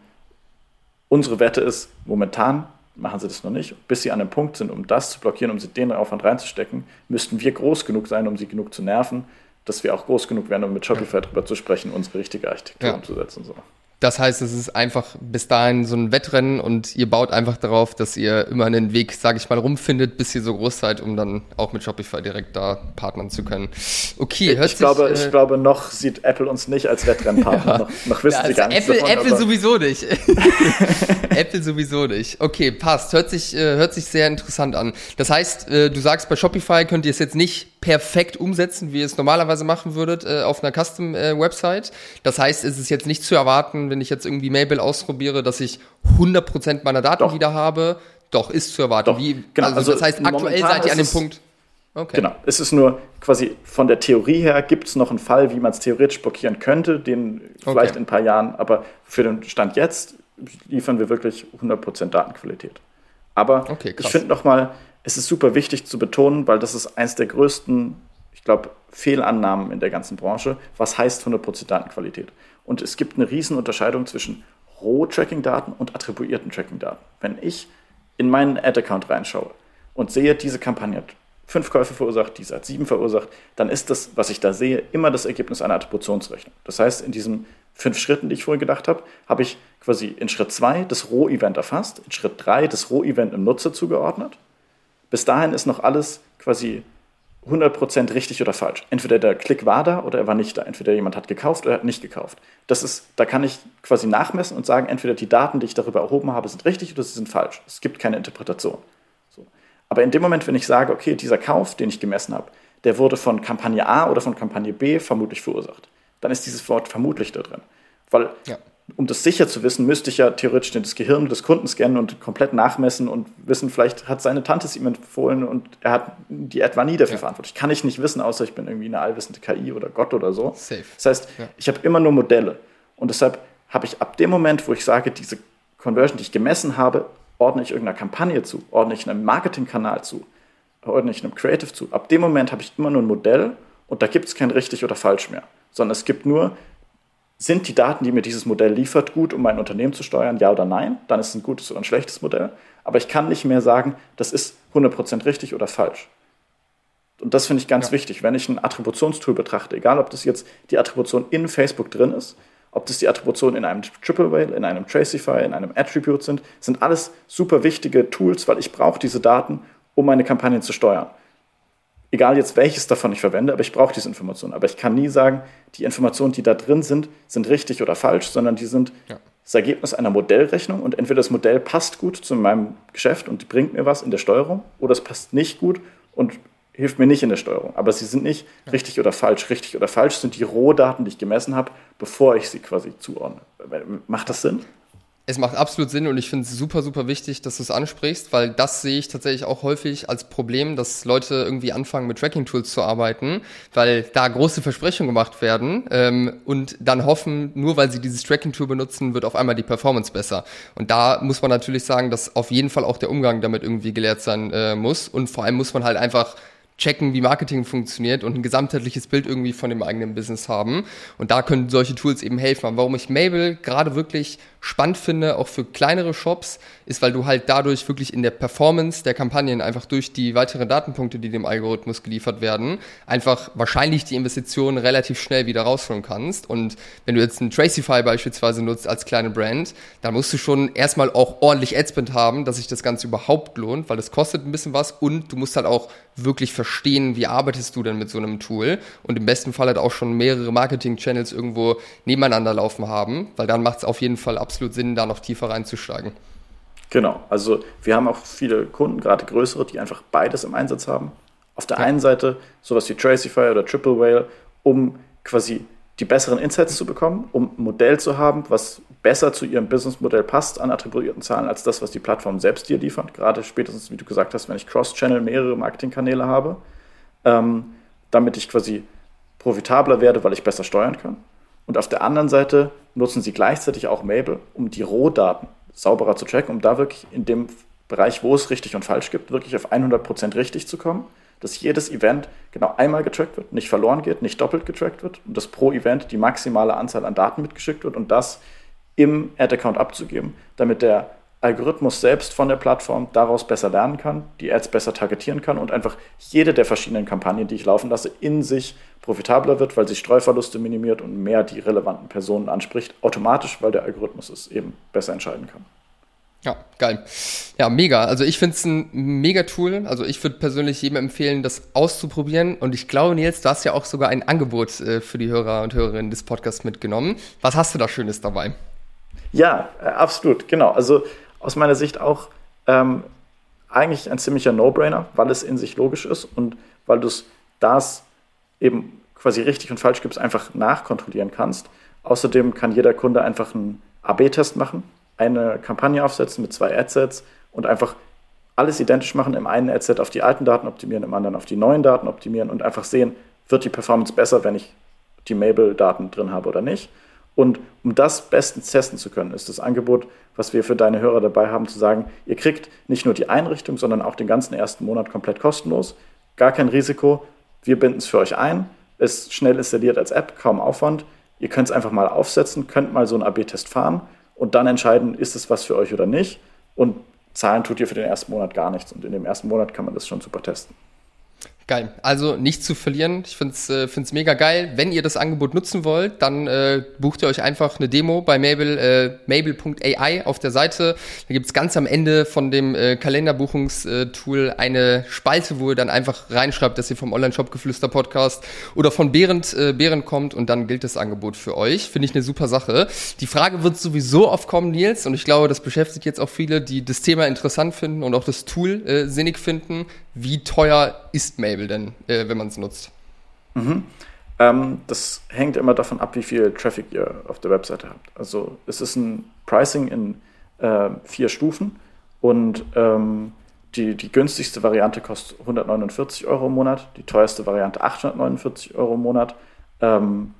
unsere Wette ist, momentan machen sie das noch nicht. Bis sie an einem Punkt sind, um das zu blockieren, um sie den Aufwand reinzustecken, müssten wir groß genug sein, um sie genug zu nerven, dass wir auch groß genug werden, um mit Shopify ja. darüber zu sprechen, unsere richtige Architektur ja. umzusetzen. So. Das heißt, es ist einfach bis dahin so ein Wettrennen und ihr baut einfach darauf, dass ihr immer einen Weg, sage ich mal, rumfindet, bis ihr so groß seid, um dann auch mit Shopify direkt da partnern zu können. Okay, hört ich sich, glaube, äh, ich glaube, noch sieht Apple uns nicht als Wettrennpartner. ja. noch, noch, wissen ja, also sie gar Apple, davon, Apple sowieso nicht. Apple sowieso nicht. Okay, passt. Hört sich, äh, hört sich sehr interessant an. Das heißt, äh, du sagst, bei Shopify könnt ihr es jetzt nicht perfekt umsetzen, wie ihr es normalerweise machen würdet äh, auf einer Custom-Website. Äh, das heißt, es ist jetzt nicht zu erwarten, wenn ich jetzt irgendwie Mabel ausprobiere, dass ich 100% meiner Daten Doch. wieder habe. Doch, ist zu erwarten. Doch, Wie, genau. also, das heißt, aktuell seid ihr an dem Punkt. Okay. Genau. Es ist nur quasi von der Theorie her gibt es noch einen Fall, wie man es theoretisch blockieren könnte, den vielleicht okay. in ein paar Jahren, aber für den Stand jetzt liefern wir wirklich 100% Datenqualität. Aber okay, ich finde nochmal, es ist super wichtig zu betonen, weil das ist eins der größten, ich glaube, Fehlannahmen in der ganzen Branche. Was heißt 100% Datenqualität? Und es gibt eine riesen Unterscheidung zwischen Roh-Tracking-Daten und attribuierten Tracking-Daten. Wenn ich in meinen Ad-Account reinschaue und sehe, diese Kampagne hat fünf Käufe verursacht, diese hat sieben verursacht, dann ist das, was ich da sehe, immer das Ergebnis einer Attributionsrechnung. Das heißt, in diesen fünf Schritten, die ich vorhin gedacht habe, habe ich quasi in Schritt zwei das Roh-Event erfasst, in Schritt drei das Roh-Event im Nutzer zugeordnet. Bis dahin ist noch alles quasi 100% richtig oder falsch. Entweder der Klick war da oder er war nicht da. Entweder jemand hat gekauft oder hat nicht gekauft. Das ist, da kann ich quasi nachmessen und sagen, entweder die Daten, die ich darüber erhoben habe, sind richtig oder sie sind falsch. Es gibt keine Interpretation. Aber in dem Moment, wenn ich sage, okay, dieser Kauf, den ich gemessen habe, der wurde von Kampagne A oder von Kampagne B vermutlich verursacht, dann ist dieses Wort vermutlich da drin. Weil, ja. Um das sicher zu wissen, müsste ich ja theoretisch das Gehirn des Kunden scannen und komplett nachmessen und wissen, vielleicht hat seine Tante es ihm empfohlen und er hat die etwa nie dafür ja. verantwortlich. Kann ich nicht wissen, außer ich bin irgendwie eine allwissende KI oder Gott oder so. Safe. Das heißt, ja. ich habe immer nur Modelle. Und deshalb habe ich ab dem Moment, wo ich sage, diese Conversion, die ich gemessen habe, ordne ich irgendeiner Kampagne zu, ordne ich einem Marketingkanal zu, ordne ich einem Creative zu. Ab dem Moment habe ich immer nur ein Modell und da gibt es kein richtig oder falsch mehr, sondern es gibt nur, sind die Daten, die mir dieses Modell liefert, gut, um mein Unternehmen zu steuern, ja oder nein? Dann ist es ein gutes oder ein schlechtes Modell. Aber ich kann nicht mehr sagen, das ist 100% richtig oder falsch. Und das finde ich ganz ja. wichtig, wenn ich ein Attributionstool betrachte, egal ob das jetzt die Attribution in Facebook drin ist ob das die Attributionen in einem Triple Whale, in einem Tracify, in einem Attribute sind, sind alles super wichtige Tools, weil ich brauche diese Daten, um meine Kampagnen zu steuern. Egal jetzt welches davon ich verwende, aber ich brauche diese Informationen. Aber ich kann nie sagen, die Informationen, die da drin sind, sind richtig oder falsch, sondern die sind ja. das Ergebnis einer Modellrechnung und entweder das Modell passt gut zu meinem Geschäft und bringt mir was in der Steuerung oder es passt nicht gut und hilft mir nicht in der Steuerung. Aber sie sind nicht ja. richtig oder falsch. Richtig oder falsch sind die Rohdaten, die ich gemessen habe, bevor ich sie quasi zuordne. Macht das Sinn? Es macht absolut Sinn und ich finde es super, super wichtig, dass du es ansprichst, weil das sehe ich tatsächlich auch häufig als Problem, dass Leute irgendwie anfangen mit Tracking-Tools zu arbeiten, weil da große Versprechungen gemacht werden ähm, und dann hoffen, nur weil sie dieses Tracking-Tool benutzen, wird auf einmal die Performance besser. Und da muss man natürlich sagen, dass auf jeden Fall auch der Umgang damit irgendwie gelehrt sein äh, muss und vor allem muss man halt einfach checken, wie Marketing funktioniert und ein gesamtheitliches Bild irgendwie von dem eigenen Business haben. Und da können solche Tools eben helfen. Warum ich Mabel gerade wirklich spannend finde, auch für kleinere Shops, ist, weil du halt dadurch wirklich in der Performance der Kampagnen einfach durch die weiteren Datenpunkte, die dem Algorithmus geliefert werden, einfach wahrscheinlich die Investitionen relativ schnell wieder rausholen kannst. Und wenn du jetzt einen Tracify beispielsweise nutzt als kleine Brand, dann musst du schon erstmal auch ordentlich Adspend haben, dass sich das Ganze überhaupt lohnt, weil das kostet ein bisschen was und du musst halt auch wirklich verstehen, wie arbeitest du denn mit so einem Tool und im besten Fall halt auch schon mehrere Marketing-Channels irgendwo nebeneinander laufen haben, weil dann macht es auf jeden Fall absolut Sinn, da noch tiefer reinzusteigen. Genau, also wir haben auch viele Kunden, gerade größere, die einfach beides im Einsatz haben. Auf der ja. einen Seite sowas wie Tracify oder Triple Whale, um quasi die besseren Insights zu bekommen, um ein Modell zu haben, was besser zu ihrem Businessmodell passt an attribuierten Zahlen als das, was die Plattform selbst dir liefert. Gerade spätestens, wie du gesagt hast, wenn ich Cross-Channel mehrere Marketingkanäle habe, ähm, damit ich quasi profitabler werde, weil ich besser steuern kann. Und auf der anderen Seite nutzen sie gleichzeitig auch Mabel, um die Rohdaten sauberer zu tracken, um da wirklich in dem Bereich, wo es richtig und falsch gibt, wirklich auf 100% richtig zu kommen, dass jedes Event genau einmal getrackt wird, nicht verloren geht, nicht doppelt getrackt wird und dass pro Event die maximale Anzahl an Daten mitgeschickt wird und das im Ad-Account abzugeben, damit der Algorithmus selbst von der Plattform daraus besser lernen kann, die Ads besser targetieren kann und einfach jede der verschiedenen Kampagnen, die ich laufen lasse, in sich profitabler wird, weil sie Streuverluste minimiert und mehr die relevanten Personen anspricht, automatisch, weil der Algorithmus es eben besser entscheiden kann. Ja, geil. Ja, mega. Also ich finde es ein mega Tool. Also ich würde persönlich jedem empfehlen, das auszuprobieren. Und ich glaube, Nils, du hast ja auch sogar ein Angebot äh, für die Hörer und Hörerinnen des Podcasts mitgenommen. Was hast du da Schönes dabei? Ja, äh, absolut, genau. Also aus meiner Sicht auch ähm, eigentlich ein ziemlicher No-Brainer, weil es in sich logisch ist und weil du es das eben quasi richtig und falsch gibst, einfach nachkontrollieren kannst. Außerdem kann jeder Kunde einfach einen AB-Test machen, eine Kampagne aufsetzen mit zwei Adsets und einfach alles identisch machen, im einen Adset auf die alten Daten optimieren, im anderen auf die neuen Daten optimieren und einfach sehen, wird die Performance besser, wenn ich die Mabel-Daten drin habe oder nicht. Und um das bestens testen zu können, ist das Angebot, was wir für deine Hörer dabei haben, zu sagen, ihr kriegt nicht nur die Einrichtung, sondern auch den ganzen ersten Monat komplett kostenlos. Gar kein Risiko. Wir binden es für euch ein. Ist schnell installiert als App, kaum Aufwand. Ihr könnt es einfach mal aufsetzen, könnt mal so einen AB-Test fahren und dann entscheiden, ist es was für euch oder nicht. Und zahlen tut ihr für den ersten Monat gar nichts. Und in dem ersten Monat kann man das schon super testen. Geil. Also nichts zu verlieren. Ich finde es äh, find's mega geil. Wenn ihr das Angebot nutzen wollt, dann äh, bucht ihr euch einfach eine Demo bei Mabel, äh, mabel.ai auf der Seite. Da gibt's ganz am Ende von dem äh, Kalenderbuchungstool eine Spalte, wo ihr dann einfach reinschreibt, dass ihr vom Online-Shop Geflüster Podcast oder von Behrend, äh, Behrend kommt und dann gilt das Angebot für euch. Finde ich eine super Sache. Die Frage wird sowieso oft kommen, Nils, und ich glaube, das beschäftigt jetzt auch viele, die das Thema interessant finden und auch das Tool äh, sinnig finden. Wie teuer ist Mabel? Label denn, äh, wenn man es nutzt? Mhm. Ähm, das hängt immer davon ab, wie viel Traffic ihr auf der Webseite habt. Also es ist ein Pricing in äh, vier Stufen und ähm, die, die günstigste Variante kostet 149 Euro im Monat, die teuerste Variante 849 Euro im Monat. Ähm,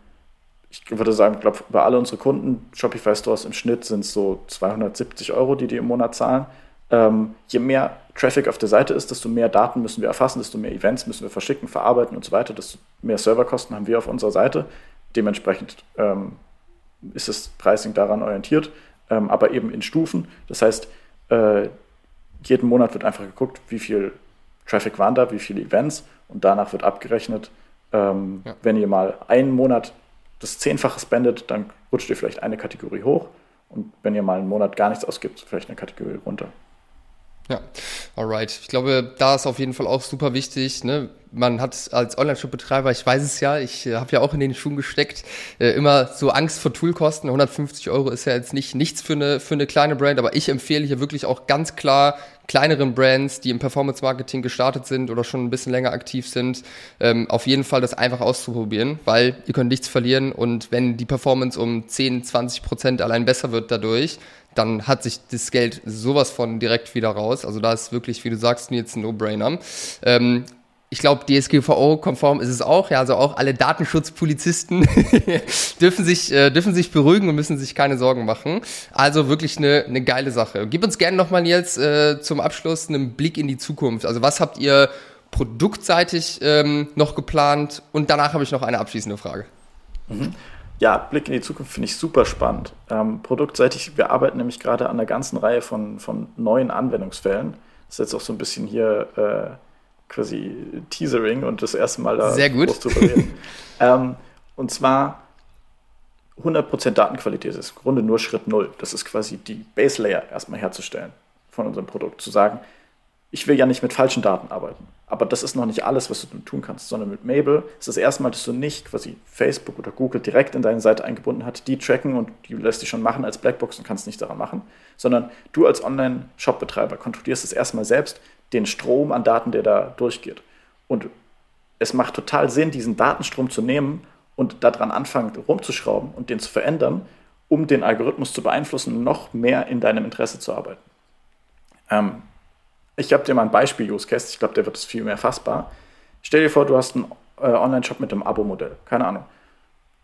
ich würde sagen, ich glaube, bei alle unsere Kunden, Shopify Stores im Schnitt sind es so 270 Euro, die die im Monat zahlen. Ähm, je mehr Traffic auf der Seite ist, desto mehr Daten müssen wir erfassen, desto mehr Events müssen wir verschicken, verarbeiten und so weiter, desto mehr Serverkosten haben wir auf unserer Seite. Dementsprechend ähm, ist das Pricing daran orientiert, ähm, aber eben in Stufen. Das heißt, äh, jeden Monat wird einfach geguckt, wie viel Traffic waren da, wie viele Events und danach wird abgerechnet. Ähm, ja. Wenn ihr mal einen Monat das Zehnfache spendet, dann rutscht ihr vielleicht eine Kategorie hoch und wenn ihr mal einen Monat gar nichts ausgibt, vielleicht eine Kategorie runter. Ja, alright. Ich glaube, da ist auf jeden Fall auch super wichtig. Ne? Man hat als Online-Shop-Betreiber, ich weiß es ja, ich äh, habe ja auch in den Schuhen gesteckt, äh, immer so Angst vor Toolkosten. 150 Euro ist ja jetzt nicht nichts für eine, für eine kleine Brand, aber ich empfehle hier wirklich auch ganz klar kleineren Brands, die im Performance-Marketing gestartet sind oder schon ein bisschen länger aktiv sind, ähm, auf jeden Fall das einfach auszuprobieren, weil ihr könnt nichts verlieren und wenn die Performance um 10, 20 Prozent allein besser wird dadurch, dann hat sich das Geld sowas von direkt wieder raus. Also da ist wirklich, wie du sagst, jetzt ein No-Brainer. Ähm, ich glaube, DSGVO-konform ist es auch. Ja, also auch alle Datenschutzpolizisten dürfen sich äh, dürfen sich beruhigen und müssen sich keine Sorgen machen. Also wirklich eine, eine geile Sache. Gib uns gerne nochmal jetzt äh, zum Abschluss einen Blick in die Zukunft. Also was habt ihr produktseitig ähm, noch geplant? Und danach habe ich noch eine abschließende Frage. Mhm. Ja, Blick in die Zukunft finde ich super spannend. Ähm, produktseitig, wir arbeiten nämlich gerade an einer ganzen Reihe von, von neuen Anwendungsfällen. Das ist jetzt auch so ein bisschen hier äh, quasi Teasering und das erste Mal da Sehr gut. groß drüber reden. ähm, und zwar 100% Datenqualität ist im Grunde nur Schritt Null. Das ist quasi die Base Layer erstmal herzustellen von unserem Produkt. Zu sagen, ich will ja nicht mit falschen Daten arbeiten. Aber das ist noch nicht alles, was du tun kannst, sondern mit Mabel ist das erste Mal, dass du nicht quasi Facebook oder Google direkt in deine Seite eingebunden hast, die tracken und die lässt dich schon machen als Blackbox und kannst nichts daran machen, sondern du als Online-Shop-Betreiber kontrollierst es erstmal selbst, den Strom an Daten, der da durchgeht. Und es macht total Sinn, diesen Datenstrom zu nehmen und daran anfangen rumzuschrauben und den zu verändern, um den Algorithmus zu beeinflussen, noch mehr in deinem Interesse zu arbeiten. Ähm, ich habe dir mal ein Beispiel-Use-Case, ich glaube, der wird es viel mehr fassbar. Stell dir vor, du hast einen äh, Online-Shop mit einem Abo-Modell, keine Ahnung.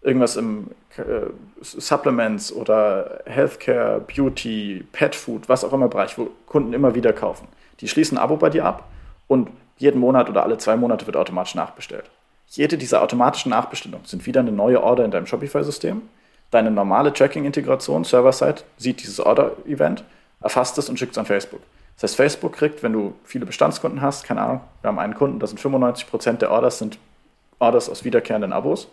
Irgendwas im äh, Supplements oder Healthcare, Beauty, Pet Food, was auch immer Bereich, wo Kunden immer wieder kaufen. Die schließen ein Abo bei dir ab und jeden Monat oder alle zwei Monate wird automatisch nachbestellt. Jede dieser automatischen Nachbestellungen sind wieder eine neue Order in deinem Shopify-System. Deine normale Tracking-Integration, Server-Side, sieht dieses Order-Event, erfasst es und schickt es an Facebook. Das heißt, Facebook kriegt, wenn du viele Bestandskunden hast, keine Ahnung, wir haben einen Kunden, das sind 95% der Orders sind Orders aus wiederkehrenden Abos,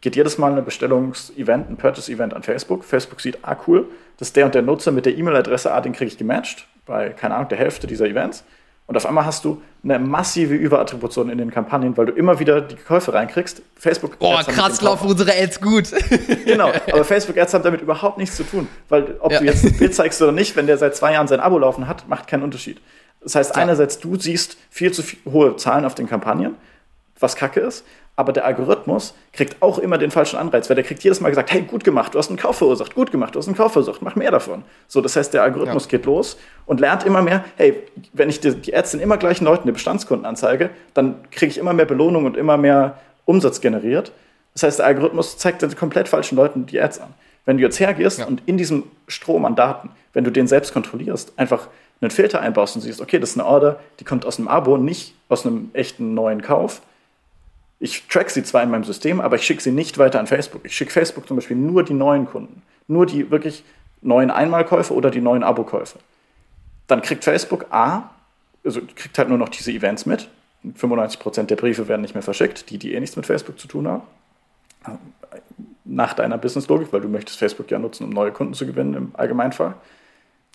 geht jedes Mal ein Bestellungsevent, ein Purchase-Event an Facebook. Facebook sieht, ah cool, das ist der und der Nutzer mit der E-Mail-Adresse, ah, den kriege ich gematcht, bei, keine Ahnung, der Hälfte dieser Events. Und auf einmal hast du eine massive Überattribution in den Kampagnen, weil du immer wieder die Käufe reinkriegst. Facebook. Boah, krass laufen unsere Ads gut. genau, aber Facebook Ads haben damit überhaupt nichts zu tun, weil ob ja. du jetzt ein Bild zeigst oder nicht, wenn der seit zwei Jahren sein Abo laufen hat, macht keinen Unterschied. Das heißt, ja. einerseits du siehst viel zu viel, hohe Zahlen auf den Kampagnen, was kacke ist, aber der Algorithmus kriegt auch immer den falschen Anreiz, weil der kriegt jedes Mal gesagt, hey, gut gemacht, du hast einen Kauf verursacht, gut gemacht, du hast einen Kauf verursacht, mach mehr davon. So, das heißt, der Algorithmus ja. geht los und lernt immer mehr, hey, wenn ich die, die Ads den immer gleichen Leuten, die Bestandskunden anzeige, dann kriege ich immer mehr Belohnung und immer mehr Umsatz generiert. Das heißt, der Algorithmus zeigt den komplett falschen Leuten die Ads an. Wenn du jetzt hergehst ja. und in diesem Strom an Daten, wenn du den selbst kontrollierst, einfach einen Filter einbaust und siehst, okay, das ist eine Order, die kommt aus einem Abo, nicht aus einem echten neuen Kauf, ich track sie zwar in meinem System, aber ich schicke sie nicht weiter an Facebook. Ich schicke Facebook zum Beispiel nur die neuen Kunden, nur die wirklich neuen Einmalkäufe oder die neuen Abokäufe. Dann kriegt Facebook A, also kriegt halt nur noch diese Events mit. 95% der Briefe werden nicht mehr verschickt, die, die eh nichts mit Facebook zu tun haben. Nach deiner Businesslogik, weil du möchtest Facebook ja nutzen, um neue Kunden zu gewinnen im Allgemeinfall.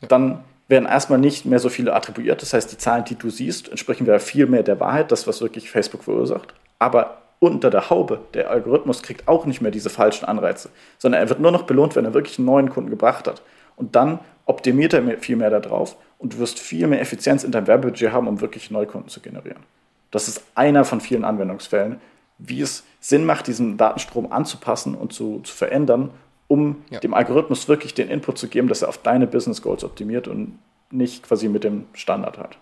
Dann werden erstmal nicht mehr so viele attribuiert. Das heißt, die Zahlen, die du siehst, entsprechen wieder viel mehr der Wahrheit, das, was wirklich Facebook verursacht aber unter der Haube, der Algorithmus kriegt auch nicht mehr diese falschen Anreize, sondern er wird nur noch belohnt, wenn er wirklich einen neuen Kunden gebracht hat. Und dann optimiert er viel mehr darauf und du wirst viel mehr Effizienz in deinem Werbebudget haben, um wirklich Neukunden zu generieren. Das ist einer von vielen Anwendungsfällen, wie es Sinn macht, diesen Datenstrom anzupassen und zu, zu verändern, um ja. dem Algorithmus wirklich den Input zu geben, dass er auf deine Business Goals optimiert und nicht quasi mit dem Standard hat.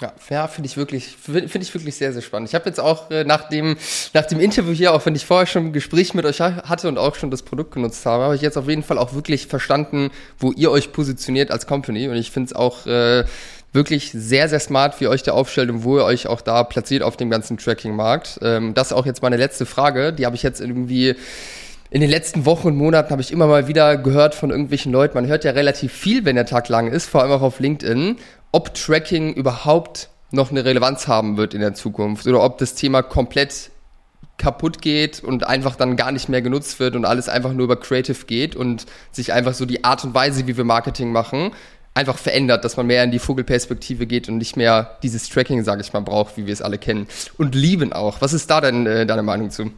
Ja, ja finde ich wirklich, finde ich wirklich sehr, sehr spannend. Ich habe jetzt auch äh, nach, dem, nach dem Interview hier, auch wenn ich vorher schon ein Gespräch mit euch hatte und auch schon das Produkt genutzt habe, habe ich jetzt auf jeden Fall auch wirklich verstanden, wo ihr euch positioniert als Company. Und ich finde es auch äh, wirklich sehr, sehr smart, wie ihr euch da aufstellt und wo ihr euch auch da platziert auf dem ganzen Tracking-Markt. Ähm, das ist auch jetzt meine letzte Frage. Die habe ich jetzt irgendwie in den letzten Wochen und Monaten habe ich immer mal wieder gehört von irgendwelchen Leuten. Man hört ja relativ viel, wenn der Tag lang ist, vor allem auch auf LinkedIn ob Tracking überhaupt noch eine Relevanz haben wird in der Zukunft oder ob das Thema komplett kaputt geht und einfach dann gar nicht mehr genutzt wird und alles einfach nur über Creative geht und sich einfach so die Art und Weise, wie wir Marketing machen, einfach verändert, dass man mehr in die Vogelperspektive geht und nicht mehr dieses Tracking, sage ich mal, braucht, wie wir es alle kennen und lieben auch. Was ist da denn äh, deine Meinung zu?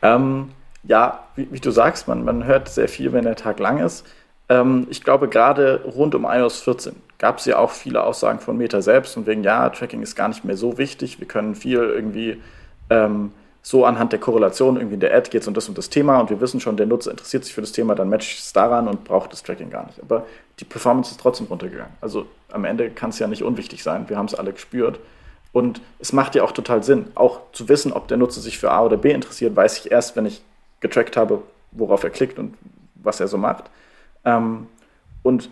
Ähm, ja, wie, wie, du sagst, man, man hört sehr viel, wenn der Tag lang ist. Ähm, ich glaube, gerade rund um iOS 14 gab es ja auch viele Aussagen von Meta selbst und wegen, ja, Tracking ist gar nicht mehr so wichtig, wir können viel irgendwie ähm, so anhand der Korrelation irgendwie in der Ad geht es um das und das Thema und wir wissen schon, der Nutzer interessiert sich für das Thema, dann matcht es daran und braucht das Tracking gar nicht. Aber die Performance ist trotzdem runtergegangen. Also am Ende kann es ja nicht unwichtig sein, wir haben es alle gespürt. Und es macht ja auch total Sinn, auch zu wissen, ob der Nutzer sich für A oder B interessiert, weiß ich erst, wenn ich getrackt habe, worauf er klickt und was er so macht. Ähm, und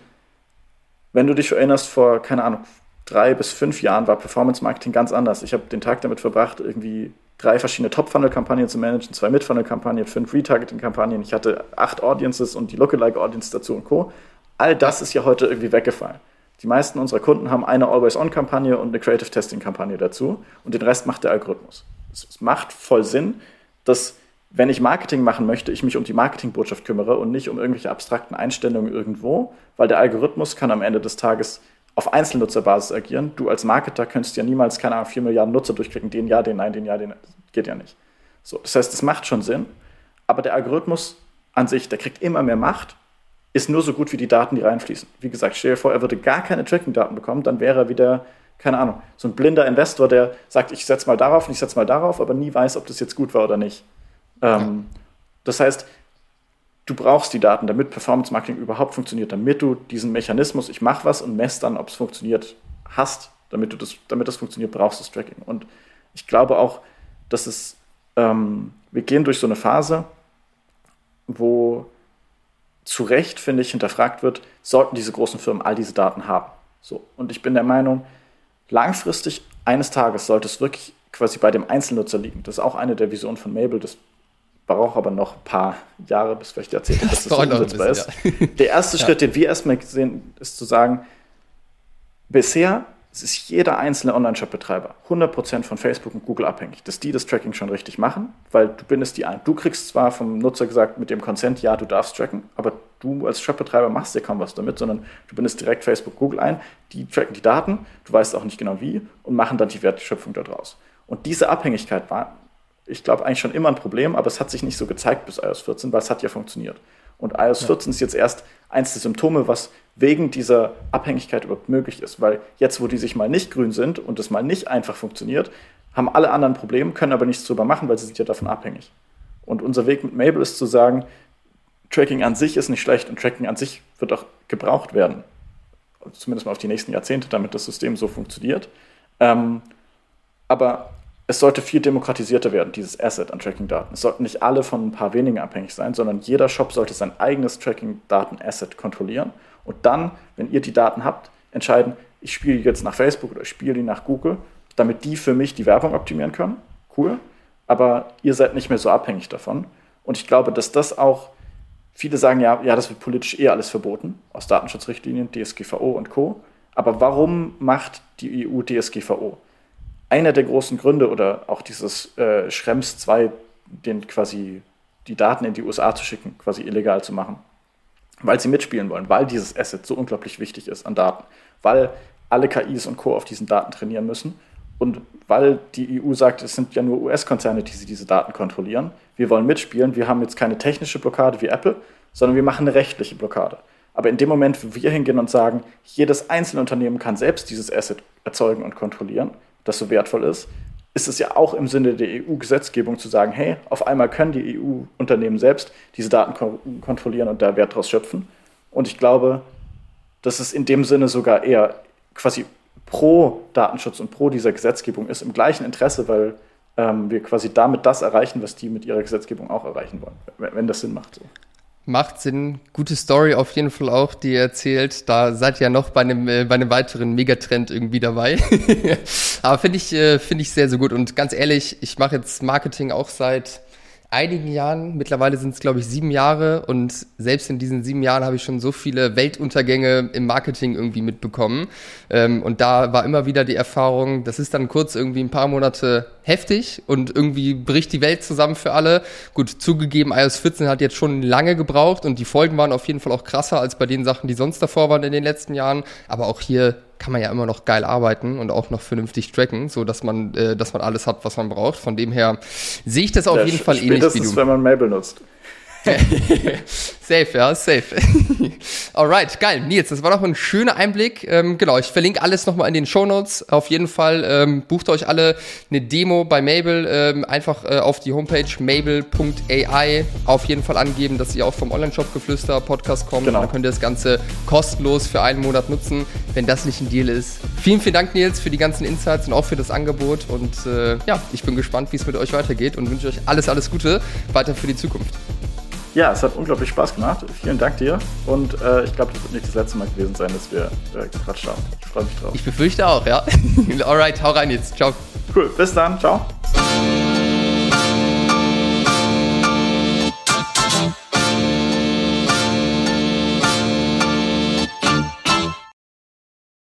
wenn du dich erinnerst, vor, keine Ahnung, drei bis fünf Jahren war Performance Marketing ganz anders. Ich habe den Tag damit verbracht, irgendwie drei verschiedene Top-Funnel-Kampagnen zu managen, zwei Mid-Funnel-Kampagnen, fünf Retargeting-Kampagnen. Ich hatte acht Audiences und die Lookalike-Audience dazu und Co. All das ist ja heute irgendwie weggefallen. Die meisten unserer Kunden haben eine Always-On-Kampagne und eine Creative Testing-Kampagne dazu und den Rest macht der Algorithmus. Es macht voll Sinn, dass wenn ich Marketing machen möchte, ich mich um die Marketingbotschaft kümmere und nicht um irgendwelche abstrakten Einstellungen irgendwo, weil der Algorithmus kann am Ende des Tages auf Einzelnutzerbasis agieren. Du als Marketer könntest ja niemals, keine Ahnung, 4 Milliarden Nutzer durchklicken, den ja, den nein, den ja, den geht ja nicht. So, das heißt, das macht schon Sinn, aber der Algorithmus an sich, der kriegt immer mehr Macht, ist nur so gut wie die Daten, die reinfließen. Wie gesagt, stell dir vor, er würde gar keine Tracking-Daten bekommen, dann wäre er wieder, keine Ahnung, so ein blinder Investor, der sagt, ich setze mal darauf und ich setze mal darauf, aber nie weiß, ob das jetzt gut war oder nicht. Ähm. Das heißt, du brauchst die Daten, damit Performance Marketing überhaupt funktioniert, damit du diesen Mechanismus, ich mache was und messe dann, ob es funktioniert, hast. Damit, du das, damit das funktioniert, brauchst du das Tracking. Und ich glaube auch, dass es, ähm, wir gehen durch so eine Phase, wo zu Recht, finde ich, hinterfragt wird, sollten diese großen Firmen all diese Daten haben. So. Und ich bin der Meinung, langfristig eines Tages sollte es wirklich quasi bei dem Einzelnutzer liegen. Das ist auch eine der Visionen von Mabel, das braucht aber noch ein paar Jahre bis vielleicht Jahrzehnte, bis das, das umsetzbar ist. Ja. Der erste ja. Schritt, den wir erstmal sehen, ist zu sagen, bisher ist jeder einzelne Online-Shop-Betreiber 100% von Facebook und Google abhängig, dass die das Tracking schon richtig machen, weil du bindest die ein. Du kriegst zwar vom Nutzer gesagt mit dem Consent, ja, du darfst tracken, aber du als Shop-Betreiber machst ja kaum was damit, sondern du bindest direkt Facebook, Google ein, die tracken die Daten, du weißt auch nicht genau wie und machen dann die Wertschöpfung daraus. Und diese Abhängigkeit war ich glaube, eigentlich schon immer ein Problem, aber es hat sich nicht so gezeigt bis iOS 14, weil es hat ja funktioniert. Und iOS ja. 14 ist jetzt erst eins der Symptome, was wegen dieser Abhängigkeit überhaupt möglich ist. Weil jetzt, wo die sich mal nicht grün sind und es mal nicht einfach funktioniert, haben alle anderen Probleme, können aber nichts drüber machen, weil sie sind ja davon abhängig. Und unser Weg mit Mabel ist zu sagen, Tracking an sich ist nicht schlecht und Tracking an sich wird auch gebraucht werden. Zumindest mal auf die nächsten Jahrzehnte, damit das System so funktioniert. Ähm, aber es sollte viel demokratisierter werden, dieses Asset an Tracking-Daten. Es sollten nicht alle von ein paar wenigen abhängig sein, sondern jeder Shop sollte sein eigenes Tracking-Daten-Asset kontrollieren und dann, wenn ihr die Daten habt, entscheiden, ich spiele jetzt nach Facebook oder ich spiele die nach Google, damit die für mich die Werbung optimieren können. Cool. Aber ihr seid nicht mehr so abhängig davon. Und ich glaube, dass das auch, viele sagen ja, ja, das wird politisch eh alles verboten, aus Datenschutzrichtlinien, DSGVO und Co. Aber warum macht die EU DSGVO? Einer der großen Gründe oder auch dieses äh, Schrems 2, den quasi die Daten in die USA zu schicken, quasi illegal zu machen, weil sie mitspielen wollen, weil dieses Asset so unglaublich wichtig ist an Daten, weil alle KIs und Co. auf diesen Daten trainieren müssen und weil die EU sagt, es sind ja nur US-Konzerne, die sie diese Daten kontrollieren. Wir wollen mitspielen, wir haben jetzt keine technische Blockade wie Apple, sondern wir machen eine rechtliche Blockade. Aber in dem Moment, wo wir hingehen und sagen, jedes einzelne Unternehmen kann selbst dieses Asset erzeugen und kontrollieren, das so wertvoll ist, ist es ja auch im Sinne der EU-Gesetzgebung zu sagen, hey, auf einmal können die EU-Unternehmen selbst diese Daten kon kontrollieren und da Wert draus schöpfen. Und ich glaube, dass es in dem Sinne sogar eher quasi pro Datenschutz und pro dieser Gesetzgebung ist, im gleichen Interesse, weil ähm, wir quasi damit das erreichen, was die mit ihrer Gesetzgebung auch erreichen wollen, wenn das Sinn macht. So. Macht Sinn. Gute Story auf jeden Fall auch, die ihr erzählt. Da seid ihr ja noch bei einem, äh, bei einem weiteren Megatrend irgendwie dabei. Aber finde ich, äh, finde ich sehr, sehr gut. Und ganz ehrlich, ich mache jetzt Marketing auch seit einigen Jahren, mittlerweile sind es glaube ich sieben Jahre und selbst in diesen sieben Jahren habe ich schon so viele Weltuntergänge im Marketing irgendwie mitbekommen. Ähm, und da war immer wieder die Erfahrung, das ist dann kurz irgendwie ein paar Monate heftig und irgendwie bricht die Welt zusammen für alle. Gut, zugegeben, iOS 14 hat jetzt schon lange gebraucht und die Folgen waren auf jeden Fall auch krasser als bei den Sachen, die sonst davor waren in den letzten Jahren. Aber auch hier kann man ja immer noch geil arbeiten und auch noch vernünftig tracken, so dass man, äh, dass man alles hat, was man braucht. Von dem her sehe ich das auf ja, jeden Fall ähnlich wie du. wenn man Mabel nutzt. safe, ja, safe. Alright, geil. Nils, das war doch ein schöner Einblick. Ähm, genau, ich verlinke alles nochmal in den Show Notes. Auf jeden Fall ähm, bucht euch alle eine Demo bei Mabel. Ähm, einfach äh, auf die Homepage mabel.ai auf jeden Fall angeben, dass ihr auch vom Online-Shop Geflüster Podcast kommt. Genau. Dann könnt ihr das Ganze kostenlos für einen Monat nutzen, wenn das nicht ein Deal ist. Vielen, vielen Dank, Nils, für die ganzen Insights und auch für das Angebot. Und äh, ja, ich bin gespannt, wie es mit euch weitergeht und wünsche euch alles, alles Gute weiter für die Zukunft. Ja, es hat unglaublich Spaß gemacht. Vielen Dank dir. Und äh, ich glaube, das wird nicht das letzte Mal gewesen sein, dass wir äh, gequatscht haben. Ich freue mich drauf. Ich befürchte auch, ja. Alright, hau rein jetzt. Ciao. Cool, bis dann. Ciao.